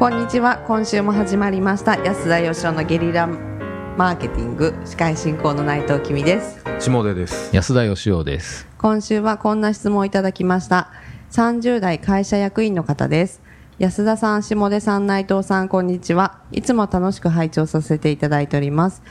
こんにちは。今週も始まりました。安田義生のゲリラマーケティング司会進行の内藤君です。下出です。安田義雄です。今週はこんな質問をいただきました。30代会社役員の方です。安田さん、下出さん、内藤さん、こんにちは。いつも楽しく拝聴させていただいております。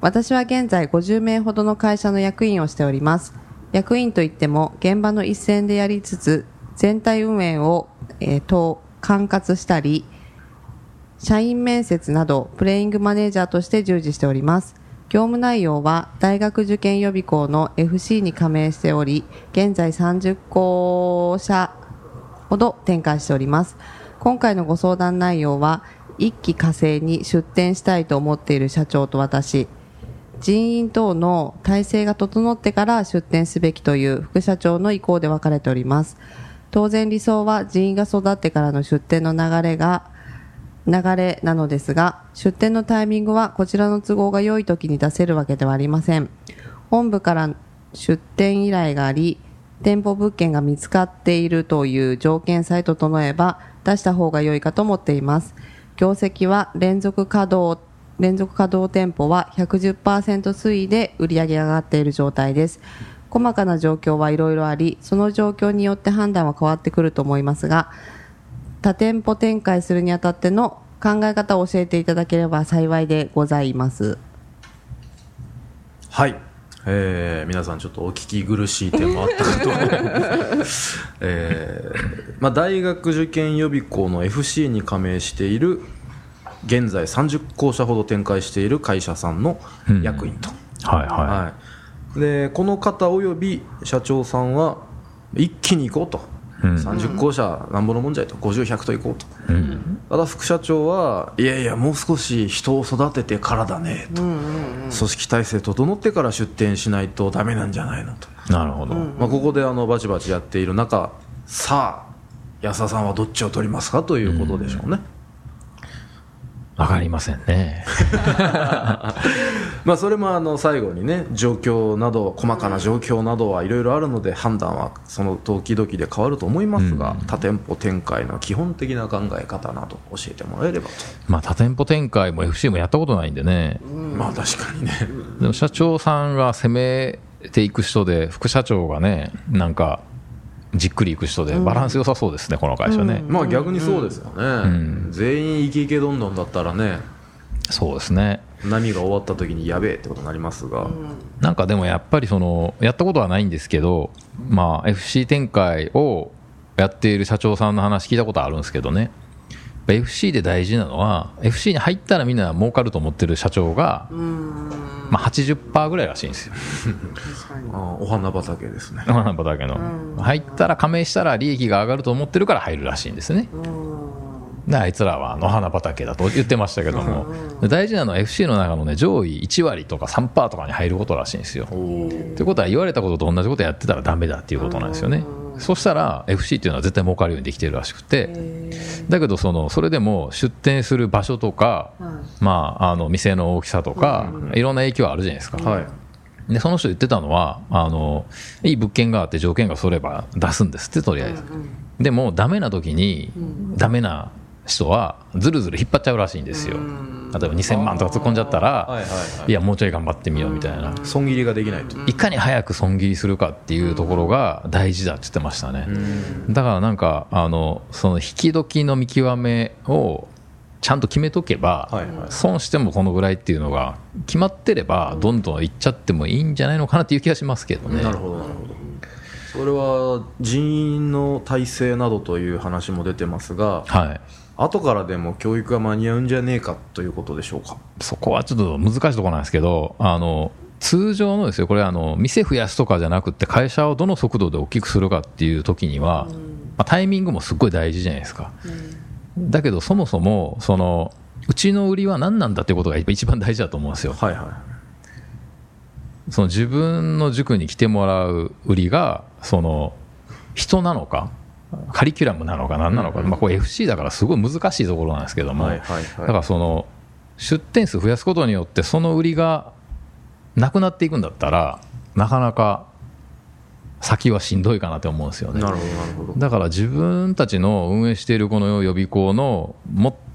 私は現在50名ほどの会社の役員をしております。役員といっても現場の一線でやりつつ、全体運営を、えー、と管轄したり、社員面接などプレイングマネージャーとして従事しております。業務内容は大学受験予備校の FC に加盟しており、現在30校舎ほど展開しております。今回のご相談内容は、一期火星に出展したいと思っている社長と私、人員等の体制が整ってから出展すべきという副社長の意向で分かれております。当然理想は人員が育ってからの出店の流れが流れなのですが、出店のタイミングはこちらの都合が良い時に出せるわけではありません。本部から出店依頼があり、店舗物件が見つかっているという条件さえ整えば出した方が良いかと思っています。業績は連続稼働、連続稼働店舗は110%推移で売り上げ上がっている状態です。細かな状況はいろいろあり、その状況によって判断は変わってくると思いますが、多店舗展開するにあたっての考え方を教えていただければ幸いでございます。はい。えー、皆さんちょっとお聞き苦しい点もあったかと思います、えーまあ、大学受験予備校の FC に加盟している現在30校舎ほど展開している会社さんの役員と、うん、はいはい、はいでこの方および社長さんは一気に行こうと、うん、30校舎なんぼのもんじゃいと。50100と行こうと、うん、ただ副社長はいやいやもう少し人を育ててからだねと、うんうんうん、組織体制整ってから出店しないとだめなんじゃないのと。なるほど、まあ、ここであのバチバチやっている中さあ安田さんはどっちを取りますか？ということでしょうね。うん。分かりませんね まあそれもあの最後にね状況など細かな状況などはいろいろあるので判断はその時々で変わると思いますが、うん、多店舗展開の基本的な考え方など教えてもらえればと、まあ、多店舗展開も FC もやったことないんでね、うん、まあ確かにね。でも社長さんが攻めていく人で副社長がねなんかじっくりいく人でバランス良さそうですね、この会社ね、まあ逆にそうですよね、全員イケイケどんどんだったらね。そうですね波が終わった時にやべえってことになりますが、なんかでもやっぱりそのやったことはないんですけど、まあ、FC 展開をやっている社長さんの話聞いたことあるんですけどね。FC で大事なのは FC に入ったらみんな儲かると思ってる社長が、まあ、80%ぐらいらしいんですよ。あお花畑ですね。お花畑の。入ったら加盟したら利益が上がると思ってるから入るらしいんですねであいつらは野花畑だと言ってましたけども、大事なのは FC の中の、ね、上位1割とか3%とかに入ることらしいんですよ。ということは言われたことと同じことやってたらだめだっていうことなんですよね。そしたら FC っていうのは絶対儲かるようにできてるらしくて。だけどそのそれでも出店する場所とか、まあ、あの店の大きさとか、いろんな影響あるじゃないですか。はい。でその人言ってたのはあのいい物件があって条件がそれば出すんですってとりあえず、でもダメな時に、ダメな人はずるずる引っ張っちゃうらしいんですよ。例えば2000万とか突っ込んじゃったら、いや、もうちょい頑張ってみようみたいな、損切りができないといかに早く損切りするかっていうところが大事だって言ってましたね、だからなんか、あのその引き時の見極めをちゃんと決めとけば、損してもこのぐらいっていうのが決まってれば、どんどんいっちゃってもいいんじゃないのかなっていう気がしますけどね。なるほどなるほど。それは人員の体制などという話も出てますが、はい、後からでも教育が間に合うんじゃねえかということでしょうかそこはちょっと難しいところなんですけど、あの通常のですよ、これあの、店増やすとかじゃなくて、会社をどの速度で大きくするかっていう時には、まあ、タイミングもすっごい大事じゃないですか。だけど、そもそもその、うちの売りは何なんだっていうことが一番大事だと思うんですよ。はいはい、その自分の塾に来てもらう売りが、その人なのか、カリキュラムなのか何なのか、まあ、これ FC だからすごい難しいところなんですけども、だからその出店数増やすことによってその売りがなくなっていくんだったらなかなか先はしんどいかなって思うんですよね。なるほどなるほど。だから自分たちの運営しているこの予備校の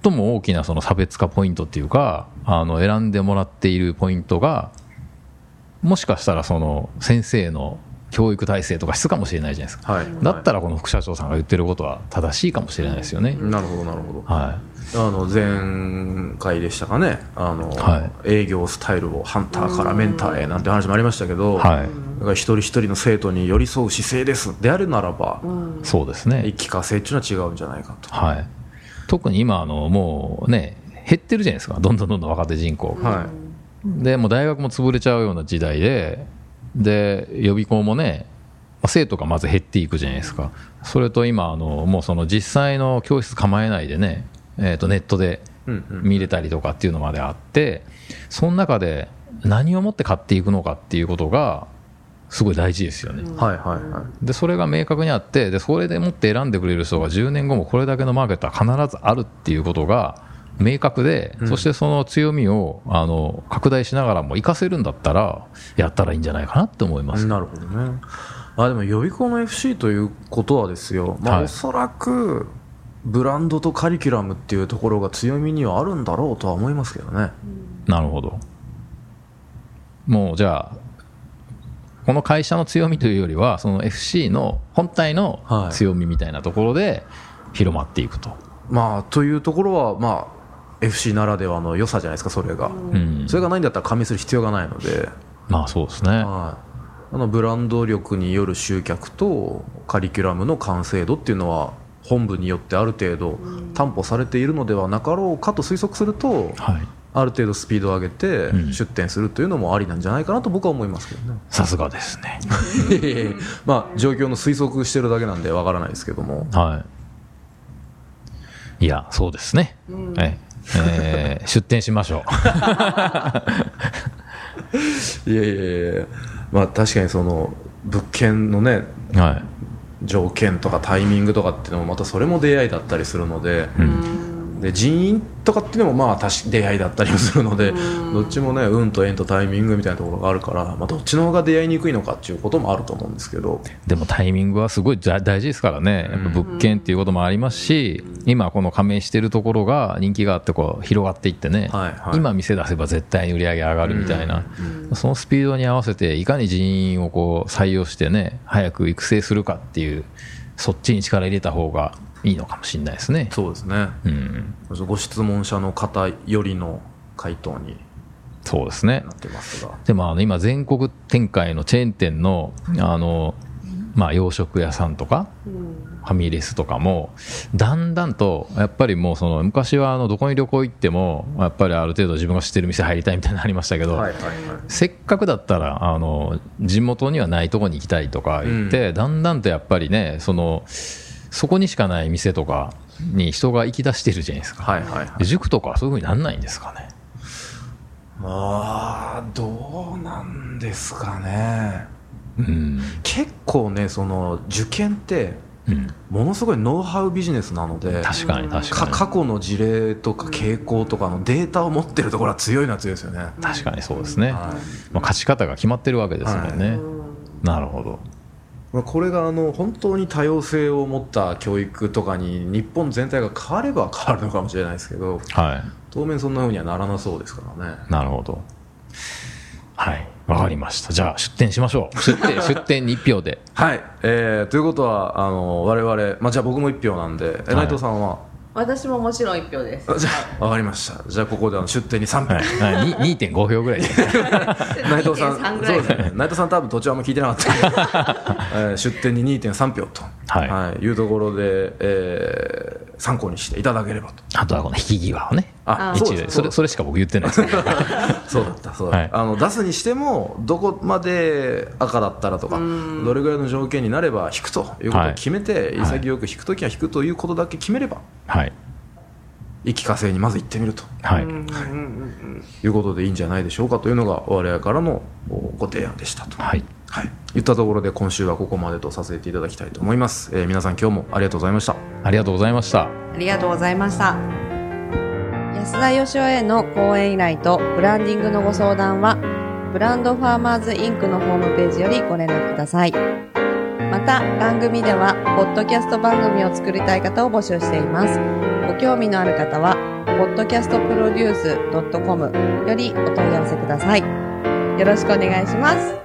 最も大きなその差別化ポイントっていうかあの選んでもらっているポイントがもしかしたらその先生の教育体制とか質かもしれないじゃないですか、はい。だったらこの副社長さんが言ってることは正しいかもしれないですよね、なるほどなるほど。はあの前回でしたかね。あの、は営業スタイルをハンターからメンターへなんて話もありましたけど、い、はい、だから一人一人の生徒に寄り添う姿勢ですであるならば、そうですね。一気化成っていうのは違うんじゃないかと、はい、特に今あの、もうね、減ってるじゃないですか、どんどんどんどん若手人口。が。はい。でもう大学も潰れちゃうような時代で、で予備校もね、まあ生徒がまず減っていくじゃないですか、それと今、あのもうその実際の教室構えないでね、えー、とネットで見れたりとかっていうのまであって、その中で何をもって買っていくのかっていうことが、すごい大事ですよね。はいはいはい。でそれが明確にあってでそれでもって選んでくれる人が10年後もこれだけのマーケットは必ずあるっていうことが明確で、そしてその強みをあの拡大しながらも活かせるんだったらやったらいいんじゃないかなって思います、なるほどね。あでも予備校の FC ということはですよ、まあはい。おそらくブランドとカリキュラムっていうところが強みにはあるんだろうとは思いますけどね。なるほど。もうじゃあこの会社の強みというよりはその FC の本体のはい。強みみたいなところで広まっていくと、まあというところはまあ FC ならではの良さじゃないですかそれが、うん。それがないんだったら加盟する必要がないので、まあそうですね。はい、あのブランド力による集客とカリキュラムの完成度っていうのは本部によってある程度担保されているのではなかろうかと推測するとはい。ある程度スピードを上げてうん。出店するというのもありなんじゃないかなと僕は思いますけどね、さすがですね。まあ状況の推測してるだけなんでわからないですけども。はい。いや、そうですね。ええー出店しましょう。いやいやいやまあ確かにその物件のねはい。条件とかタイミングとかっていうのもまたそれも出会いだったりするので,、で人員とかっていうのもまあ出会いだったりもするので、どっちもね運と縁とタイミングみたいなところがあるから、まあ、どっちの方が出会いにくいのかっていうこともあると思うんですけど。でもタイミングはすごい大大事ですからね。やっぱ物件っていうこともありますし、今この加盟してるところが人気があってこう広がっていってね、はいはい。今店出せば絶対に売り上げ上がるみたいな、そのスピードに合わせていかに人員をこう採用してね、早く育成するかっていう、そっちに力入れた方がいいのかもしれないですね。そうですね、うん。ご質問者の方よりの回答にそうですねな。ってますがでもあの今、全国展開のチェーン店のあの、まあ、洋食屋さんとか、ファミレスとかも、だんだんと、やっぱりもうその、昔はあのどこに旅行行っても、やっぱりある程度自分が知ってる店入りたいみたいなのありましたけど、はいはいはいせっかくだったらあの地元にはないとこに行きたいとか言って、だんだんとやっぱりねそのそこにしかない店とかに人が行き出してるじゃないですか、はいはいはい。塾とかはそういうふうになんないんですかね。まあどうなんですかね。うん、結構ねその受験ってうん、ものすごいノウハウビジネスなので確かに確かに。か過去の事例とか傾向とかのデータを持ってるところは強いのは強いですよね、確かにそうですね、はい。まあ、勝ち方が決まってるわけですもんね、なるほど。まあこれがあの本当に多様性を持った教育とかに日本全体が変われば変わるのかもしれないですけどはい。当面そんなふうにはならなそうですからね。なるほど。はい。わかりました。じゃあ出店しましょう。出店 出店に1票で。はい、えーということはあの我々、まあ、じゃあ僕も1票なんで、えはい。内藤さんは？私ももちろん一票です。あじゃあ分かりました。じゃあここであの出店に3票、はい、はい、に2.5票ぐらい。で 内藤さん、2.3そうですね、内藤さん、多分途中あんま聞いてなかった。出店に2.3票と、はい。い、うところで、えー参考にしていただければと、あとはこの引き際をね。あ一応そうですそれそれしか僕言ってないですけど。そうだった、そうだった、はい。あの出すにしても、どこまで赤だったらとか、どれぐらいの条件になれば引くということを決めて、はい。潔く引くときは引くということだけ決めれば、はい。一気化成にまず行ってみると。はい、いうことでいいんじゃないでしょうかというのが我々からのおご提案でしたと。はい、はい、いったところで今週はここまでとさせていただきたいと思います、えー皆さん今日もありがとうございました。ありがとうございました。ありがとうございました。安田義雄への講演依頼とブランディングのご相談は、ブランドファーマーズインクのホームページよりご連絡ください。また番組ではポッドキャスト番組を作りたい方を募集しています。ご興味のある方は podcastproduce.com よりお問い合わせください。よろしくお願いします